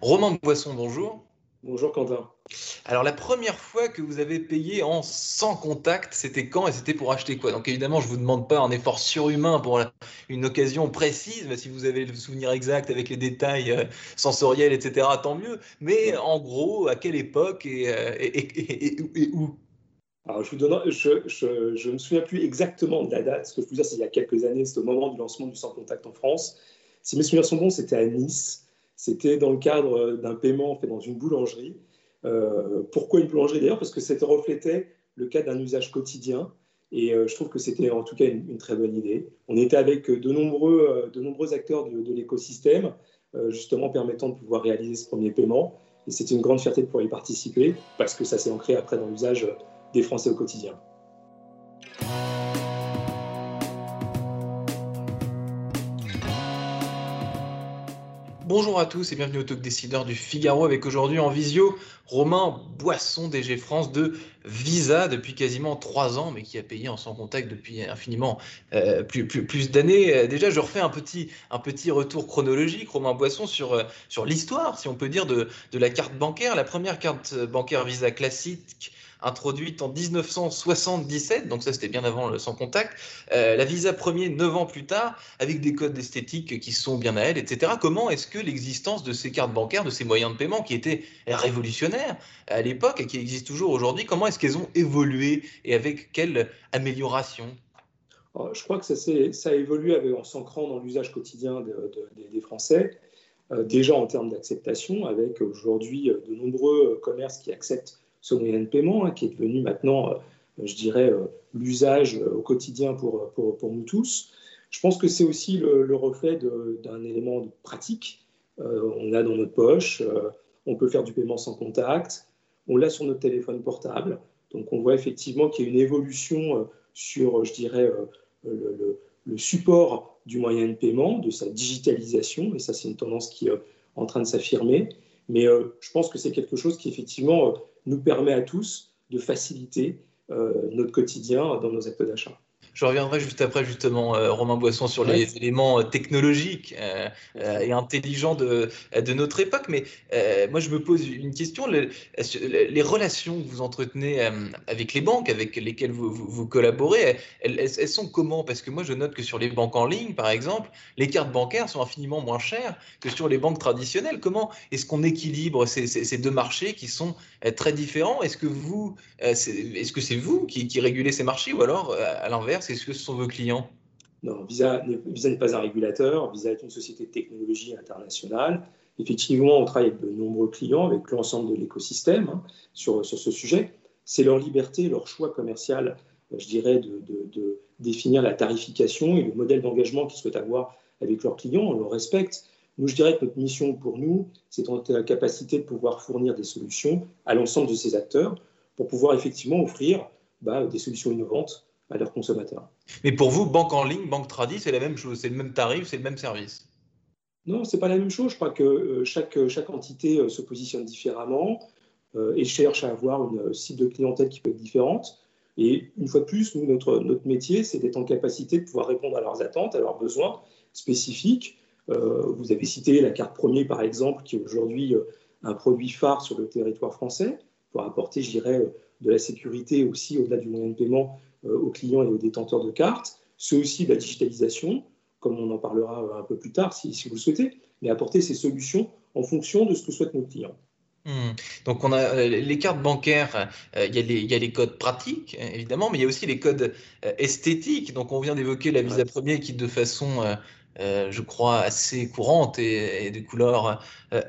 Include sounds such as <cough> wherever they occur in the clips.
Romain Boisson, bonjour. Bonjour Quentin. Alors la première fois que vous avez payé en sans contact, c'était quand et c'était pour acheter quoi? Donc évidemment, je ne vous demande pas un effort surhumain pour une occasion précise, mais si vous avez le souvenir exact avec les détails euh, sensoriels, etc., tant mieux. Mais en gros, à quelle époque et, euh, où? Alors, je ne me souviens plus exactement de la date. Ce que je peux dire, c'est il y a quelques années, c'est au moment du lancement du sans contact en France. Si mes souvenirs sont bons, c'était à Nice. C'était dans le cadre d'un paiement fait dans une boulangerie. Euh, pourquoi une boulangerie d'ailleurs? Parce que ça reflétait le cas d'un usage quotidien. Et euh, je trouve que c'était en tout cas une, très bonne idée. On était avec de nombreux, euh, de nombreux acteurs de, l'écosystème, justement permettant de pouvoir réaliser ce premier paiement. Et c'était une grande fierté de pouvoir y participer, parce que ça s'est ancré après dans l'usage des Français au quotidien. Bonjour à tous et bienvenue au Talk Décideur du Figaro avec aujourd'hui en visio Romain Boisson, DG France de Visa depuis quasiment trois ans, mais qui a payé en sans contact depuis infiniment euh, plus, plus, d'années. Euh, déjà, je refais un petit, un petit retour chronologique, Romain Boisson, sur, euh, sur l'histoire, si on peut dire, de, de la carte bancaire. La première carte bancaire Visa classique introduite en 1977, donc ça c'était bien avant le sans contact, la Visa premier 9 ans plus tard, avec des codes esthétiques qui sont bien à elle, etc. Comment est-ce que l'existence de ces cartes bancaires, de ces moyens de paiement qui étaient révolutionnaires à l'époque et qui existent toujours aujourd'hui, comment est-ce qu'elles ont évolué et avec quelle amélioration je crois que ça, ça a évolué en s'ancrant dans l'usage quotidien des Français. Euh, déjà en termes d'acceptation, avec aujourd'hui de nombreux commerces qui acceptent ce moyen de paiement, hein, qui est devenu maintenant, euh, je dirais, euh, l'usage euh, au quotidien pour, nous tous. Je pense que c'est aussi le, reflet d'un élément pratique. on l'a dans notre poche, on peut faire du paiement sans contact, on l'a sur notre téléphone portable. Donc on voit effectivement qu'il y a une évolution sur, je dirais, le, le, support du moyen de paiement, de sa digitalisation, et ça c'est une tendance qui est en train de s'affirmer. Mais je pense que c'est quelque chose qui effectivement nous permet à tous de faciliter euh, notre quotidien dans nos actes d'achat. Je reviendrai juste après, justement, euh, Romain Boisson, sur les éléments euh, technologiques euh, et intelligents de, de, notre époque. Mais moi, je me pose une question. Les, relations que vous entretenez avec les banques avec lesquelles vous, vous, collaborez, elles, elles, sont comment? Parce que moi, je note que sur les banques en ligne, par exemple, les cartes bancaires sont infiniment moins chères que sur les banques traditionnelles. Comment est-ce qu'on équilibre ces, ces, deux marchés qui sont très différents? Est-ce que vous, est-ce que c'est vous qui, qui régulez ces marchés ou alors, à l'inverse, est-ce que ce sont vos clients? Non, Visa n'est pas un régulateur. Visa est une société de technologie internationale. Effectivement, on travaille avec de nombreux clients, avec l'ensemble de l'écosystème hein, sur, sur ce sujet. C'est leur liberté, leur choix commercial, je dirais, de, de, définir la tarification et le modèle d'engagement qu'ils souhaitent avoir avec leurs clients. On le respecte. Nous, je dirais que notre mission pour nous, c'est la capacité de pouvoir fournir des solutions à l'ensemble de ces acteurs pour pouvoir effectivement offrir bah, des solutions innovantes à leurs consommateurs. Mais pour vous, banque en ligne, banque tradie, c'est la même chose, c'est le même tarif, c'est le même service? Non, c'est pas la même chose. Je crois que euh, chaque, chaque entité euh, se positionne différemment euh, et cherche à avoir une cible de clientèle qui peut être différente. Et une fois de plus, nous, notre, notre métier, c'est d'être en capacité de pouvoir répondre à leurs attentes, à leurs besoins spécifiques. vous avez cité la carte premier, par exemple, qui est aujourd'hui un produit phare sur le territoire français pour apporter, je dirais, de la sécurité aussi au-delà du moyen de paiement euh, aux clients et aux détenteurs de cartes. C'est aussi la digitalisation, comme on en parlera un peu plus tard si, vous le souhaitez, mais apporter ces solutions en fonction de ce que souhaitent nos clients. Hmm. Donc on a euh, les cartes bancaires, euh, il, y a les, codes pratiques évidemment, mais il y a aussi les codes esthétiques. Donc on vient d'évoquer la Visa Premier qui de façon, je crois, assez courante et, de couleur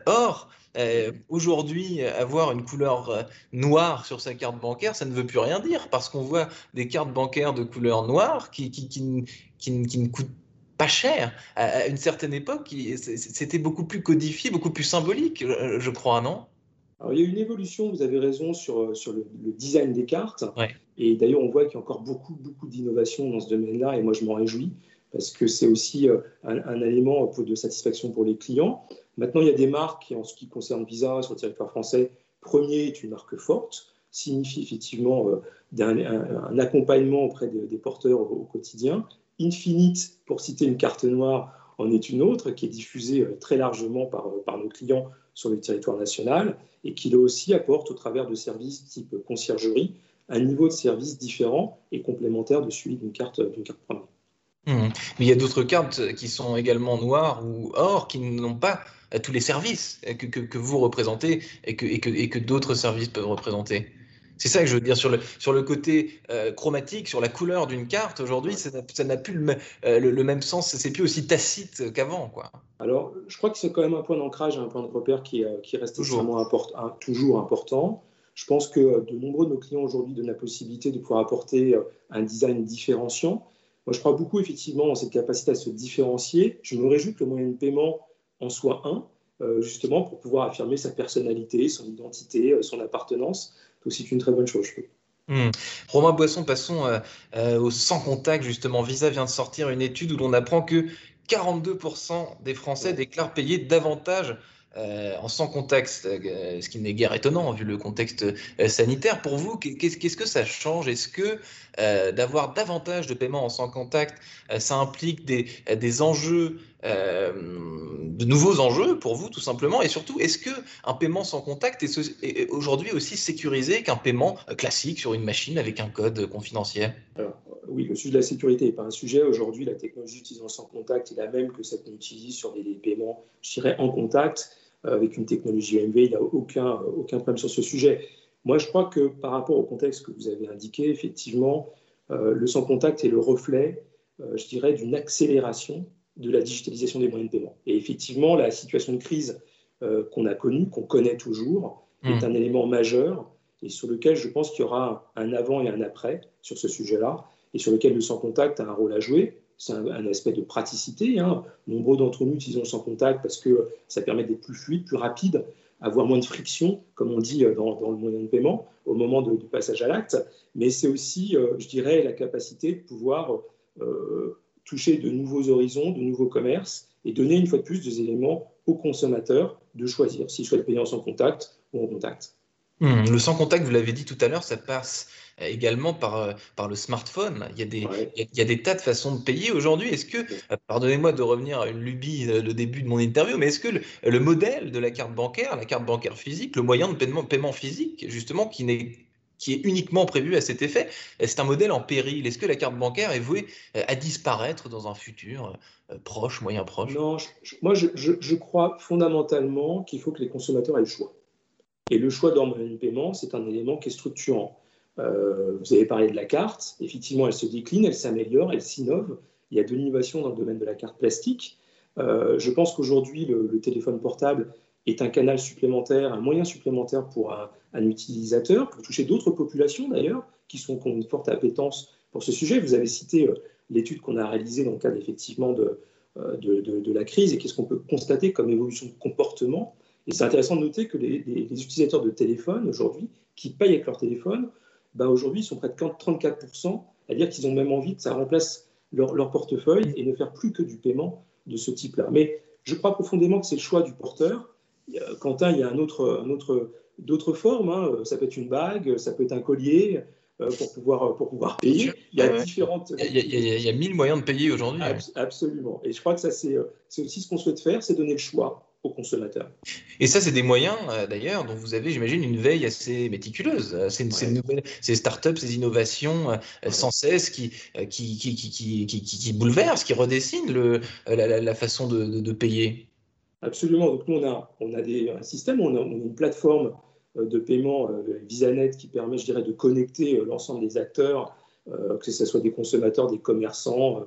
or. Euh, aujourd'hui, avoir une couleur euh, noire sur sa carte bancaire, ça ne veut plus rien dire parce qu'on voit des cartes bancaires de couleur noire qui, qui, qui, qui ne coûtent pas cher. À une certaine époque, c'était beaucoup plus codifié, beaucoup plus symbolique, je crois, non? Alors, il y a une évolution, vous avez raison, sur, sur le, design des cartes. Et d'ailleurs, on voit qu'il y a encore beaucoup, beaucoup d'innovation dans ce domaine-là, et moi, je m'en réjouis, parce que c'est aussi euh, un, un, élément de satisfaction pour les clients. Maintenant, il y a des marques, en ce qui concerne Visa sur le territoire français, Premier est une marque forte, signifie effectivement euh, un, accompagnement auprès des, porteurs au, quotidien. Infinite, pour citer une carte noire, en est une autre qui est diffusée euh, très largement par, euh, par nos clients sur le territoire national et qui, là aussi, apporte au travers de services type conciergerie un niveau de service différent et complémentaire de celui d'une carte, d'une carte première. Mmh. Mais il y a d'autres cartes qui sont également noires ou or qui n'ont pas tous les services que, que, que vous représentez et que, et que, et que d'autres services peuvent représenter. C'est ça que je veux dire sur le, sur le côté euh, chromatique, sur la couleur d'une carte. Aujourd'hui, ça n'a plus le, euh, le, le, même sens, c'est plus aussi tacite qu'avant. Quoi. Alors, je crois que c'est quand même un point d'ancrage, un point de repère qui, euh, qui reste toujours. Import, un, toujours important. Je pense que de nombreux de nos clients aujourd'hui donnent la possibilité de pouvoir apporter un design différenciant. Moi, je crois beaucoup effectivement en cette capacité à se différencier. Je me réjouis que le moyen de paiement en soit un, justement pour pouvoir affirmer sa personnalité, son identité, son appartenance aussi une très bonne chose. Mmh. Romain Boisson, passons euh, euh, au sans contact. Justement, Visa vient de sortir une étude où l'on apprend que 42% des Français déclarent payer davantage euh, en sans contact, euh, ce qui n'est guère étonnant vu le contexte euh, sanitaire. Pour vous, qu'est-ce que ça change? Est-ce que d'avoir davantage de paiements en sans contact, ça implique des enjeux, de nouveaux enjeux pour vous tout simplement Et surtout, est-ce que un paiement sans contact est, aujourd'hui aussi sécurisé qu'un paiement classique sur une machine avec un code confidentiel? Alors, oui, le sujet de la sécurité n'est pas un sujet. Aujourd'hui, la technologie utilisant sans contact est la même que celle qu'on utilise sur des, paiements, je dirais, en contact. Euh, avec une technologie UMV, il n'y a aucun, aucun problème sur ce sujet. Moi, je crois que par rapport au contexte que vous avez indiqué, effectivement, euh, le sans contact est le reflet, euh, je dirais, d'une accélération de la digitalisation des moyens de paiement. Et effectivement, la situation de crise qu'on a connue, qu'on connaît toujours, est mmh. un élément majeur et sur lequel je pense qu'il y aura un avant et un après sur ce sujet-là, et sur lequel le sans contact a un rôle à jouer c'est un, aspect de praticité. Hein. Nombreux d'entre nous utilisons sans contact parce que ça permet d'être plus fluide, plus rapide, avoir moins de friction, comme on dit euh, dans, le moyen de paiement, au moment de, du passage à l'acte. Mais c'est aussi, euh, je dirais, la capacité de pouvoir euh, toucher de nouveaux horizons, de nouveaux commerces et donner une fois de plus des éléments aux consommateurs de choisir s'ils souhaitent payer en sans contact ou en contact. Mmh, le sans contact, vous l'avez dit tout à l'heure, ça passe également par, euh, par le smartphone. Il y, a des, il, y a, des tas de façons de payer aujourd'hui. Est-ce que, euh, pardonnez-moi de revenir à une lubie le euh, début de mon interview, mais est-ce que le, modèle de la carte bancaire, la carte bancaire physique, le moyen de paiement, paiement physique, justement, qui n'est qui est uniquement prévu à cet effet, c'est un modèle en péril. Est-ce que la carte bancaire est vouée à disparaître dans un futur proche, moyen proche? Non, moi je, crois fondamentalement qu'il faut que les consommateurs aient le choix. Et le choix le paiement, c'est un élément qui est structurant. Euh, vous avez parlé de la carte. Effectivement, elle se décline, elle s'améliore, elle s'innove. Il y a de l'innovation dans le domaine de la carte plastique. Euh, je pense qu'aujourd'hui, le, téléphone portable est un canal supplémentaire, un moyen supplémentaire pour un, utilisateur, pour toucher d'autres populations d'ailleurs, qui, sont, qui ont une forte appétence pour ce sujet. Vous avez cité euh, l'étude qu'on a réalisée dans le cadre effectivement de, de, de, la crise et qu'est-ce qu'on peut constater comme évolution de comportement. Et c'est intéressant de noter que les, utilisateurs de téléphone aujourd'hui, qui payent avec leur téléphone, bah aujourd'hui, sont près de 34%, à dire qu'ils ont même envie que ça remplace leur, leur, portefeuille et ne faire plus que du paiement de ce type-là. Mais je crois profondément que c'est le choix du porteur. Quentin, il y a un autre, un autre, d'autres formes. Hein. Ça peut être une bague, ça peut être un collier euh, pour pouvoir, pour pouvoir payer. Il y a différentes. Il y a, il y a mille moyens de payer aujourd'hui. Absolument. Et je crois que ça, c'est, aussi ce qu'on souhaite faire, c'est donner le choix aux consommateurs. Et ça, c'est des moyens, euh, d'ailleurs, dont vous avez, j'imagine, une veille assez méticuleuse. Euh, ces, nouvelles, ces startups, ces innovations euh, sans cesse qui, qui, qui, qui, qui, bouleversent, qui redessinent le, la, façon de, de, payer. Absolument. Donc, nous, on a, un système, on a, une plateforme de paiement, VisaNet, qui permet, je dirais, de connecter l'ensemble des acteurs, que ce soit des consommateurs, des commerçants,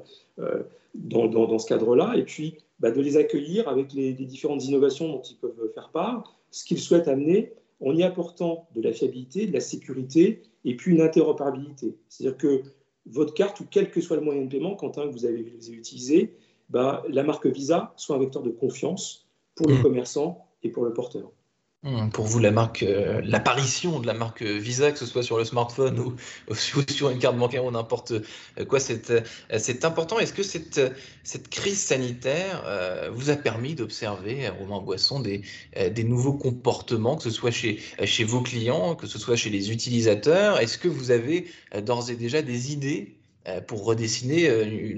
dans, ce cadre-là. Et puis, bah, de les accueillir avec les, différentes innovations dont ils peuvent faire part, ce qu'ils souhaitent amener en y apportant de la fiabilité, de la sécurité et puis une interopérabilité. C'est-à-dire que votre carte, ou quel que soit le moyen de paiement, Quentin, que vous avez, vous avez utilisé, bah, la marque Visa soit un vecteur de confiance pour le mmh. commerçant et pour le porteur. Hmm, pour vous, la marque, euh, l'apparition de la marque Visa, que ce soit sur le smartphone ou, <laughs> sur une carte bancaire ou n'importe euh, quoi, c'est euh, important. Est-ce que cette, cette crise sanitaire vous a permis d'observer, Romain Boisson, des, des nouveaux comportements, que ce soit chez, chez vos clients, que ce soit chez les utilisateurs? Est-ce que vous avez d'ores et déjà des idées pour redessiner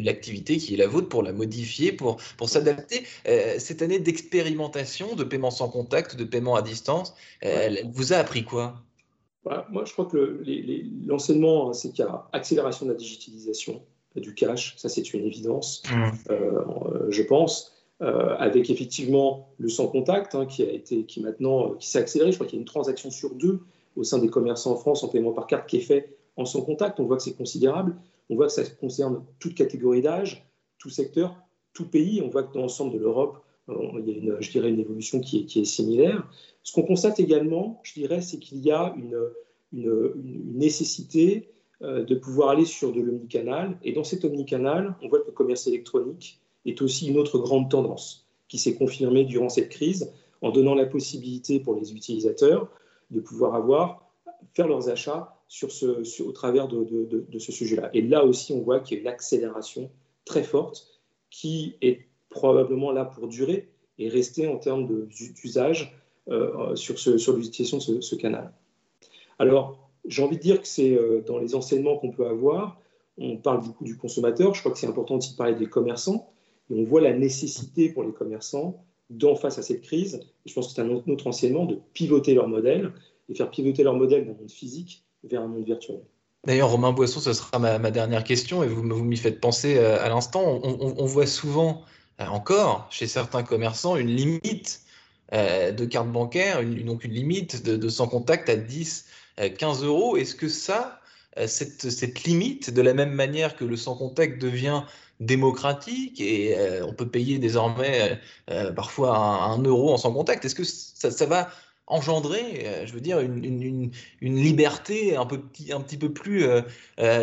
l'activité qui est la vôtre, pour la modifier, pour, pour s'adapter. Cette année d'expérimentation de paiement sans contact, de paiement à distance, elle vous a appris quoi? Bah, Moi, je crois que l'enseignement, hein, c'est qu'il y a accélération de la digitalisation, du cash, ça c'est une évidence, mmh. je pense. Euh, avec effectivement le sans contact hein, qui a été, qui maintenant, euh, qui s'est accéléré. Je crois qu'il y a une transaction sur deux au sein des commerçants en France en paiement par carte qui est fait en sans contact. On voit que c'est considérable. On voit que ça concerne toute catégorie d'âge, tout secteur, tout pays. On voit que dans l'ensemble de l'Europe, euh, il y a une, je dirais, une évolution qui est, similaire. Ce qu'on constate également, je dirais, c'est qu'il y a une, une, une nécessité de pouvoir aller sur de l'omnicanal. Et dans cet omnicanal, on voit que le commerce électronique est aussi une autre grande tendance qui s'est confirmée durant cette crise en donnant la possibilité pour les utilisateurs de pouvoir avoir, faire leurs achats sur ce, au travers de, ce sujet-là. Et là aussi, on voit qu'il y a une accélération très forte qui est probablement là pour durer et rester en termes d'usage euh, sur, ce, sur l'utilisation de ce, canal. Alors, j'ai envie de dire que c'est euh, dans les enseignements qu'on peut avoir, on parle beaucoup du consommateur, je crois que c'est important aussi de parler des commerçants, et on voit la nécessité pour les commerçants, d'en face à cette crise, je pense que c'est un autre enseignement, de pivoter leur modèle et faire pivoter leur modèle d'un monde physique D'ailleurs, Romain Boisson, ce sera ma, dernière question, et vous, m'y faites penser euh, à l'instant. On, voit souvent, euh, encore, chez certains commerçants, une limite euh, de carte bancaire, donc une limite de, sans contact à 10, 15 euros. Est-ce que ça, cette, limite, de la même manière que le sans contact devient démocratique et on peut payer désormais parfois un, euro en sans contact. Est-ce que ça, va engendrer, euh, je veux dire, une, liberté un, peu, un petit peu plus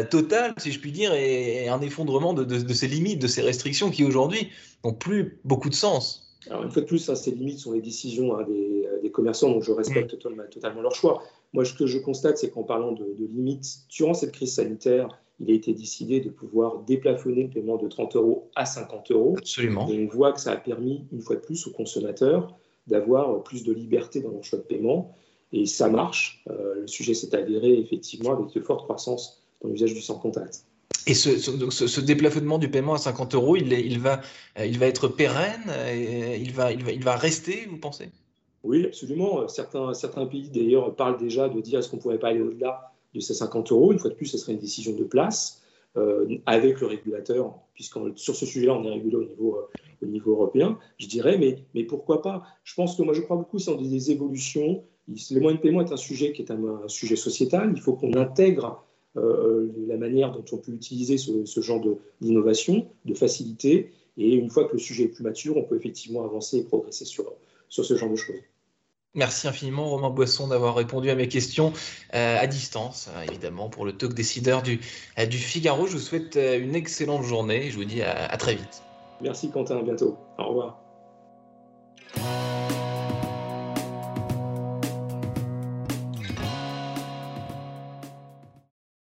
totale, si je puis dire, et, un effondrement de, ces limites, de ces restrictions qui aujourd'hui n'ont plus beaucoup de sens alors, une fois de plus, ces limites sont les décisions hein, des, commerçants, donc je respecte mmh. totalement, leur choix. Moi, ce que je constate, c'est qu'en parlant de, de, limites, durant cette crise sanitaire, il a été décidé de pouvoir déplafonner le paiement de 30 euros à 50 euros. Absolument. Et on voit que ça a permis, une fois de plus, aux consommateurs d'avoir plus de liberté dans leur choix de paiement. Et ça marche. Euh, le sujet s'est avéré effectivement avec de fortes croissances dans l'usage du sans contact. Et ce, ce, déplafonnement du paiement à 50 euros, il, il, va, il va être pérenne et il, va, il, va, il va rester, vous pensez? Oui, absolument. Certains, certains pays, d'ailleurs, parlent déjà de dire est-ce qu'on ne pourrait pas aller au-delà de ces 50 euros? Une fois de plus, ce serait une décision de place euh, avec le régulateur, puisque sur ce sujet-là, on est régulé au niveau, euh, au niveau européen, je dirais, mais, pourquoi pas? Je pense que moi, je crois beaucoup dans des évolutions. Les moyens de paiement est un sujet qui est un, sujet sociétal. Il faut qu'on intègre euh, la manière dont on peut utiliser ce, genre d'innovation, de, facilité. Et une fois que le sujet est plus mature, on peut effectivement avancer et progresser sur, sur ce genre de choses. Merci infiniment Romain Boisson d'avoir répondu à mes questions euh, à distance, hein, évidemment, pour le talk décideur du, euh, Figaro. Je vous souhaite euh, une excellente journée et je vous dis à très vite. Merci Quentin, à bientôt. Au revoir.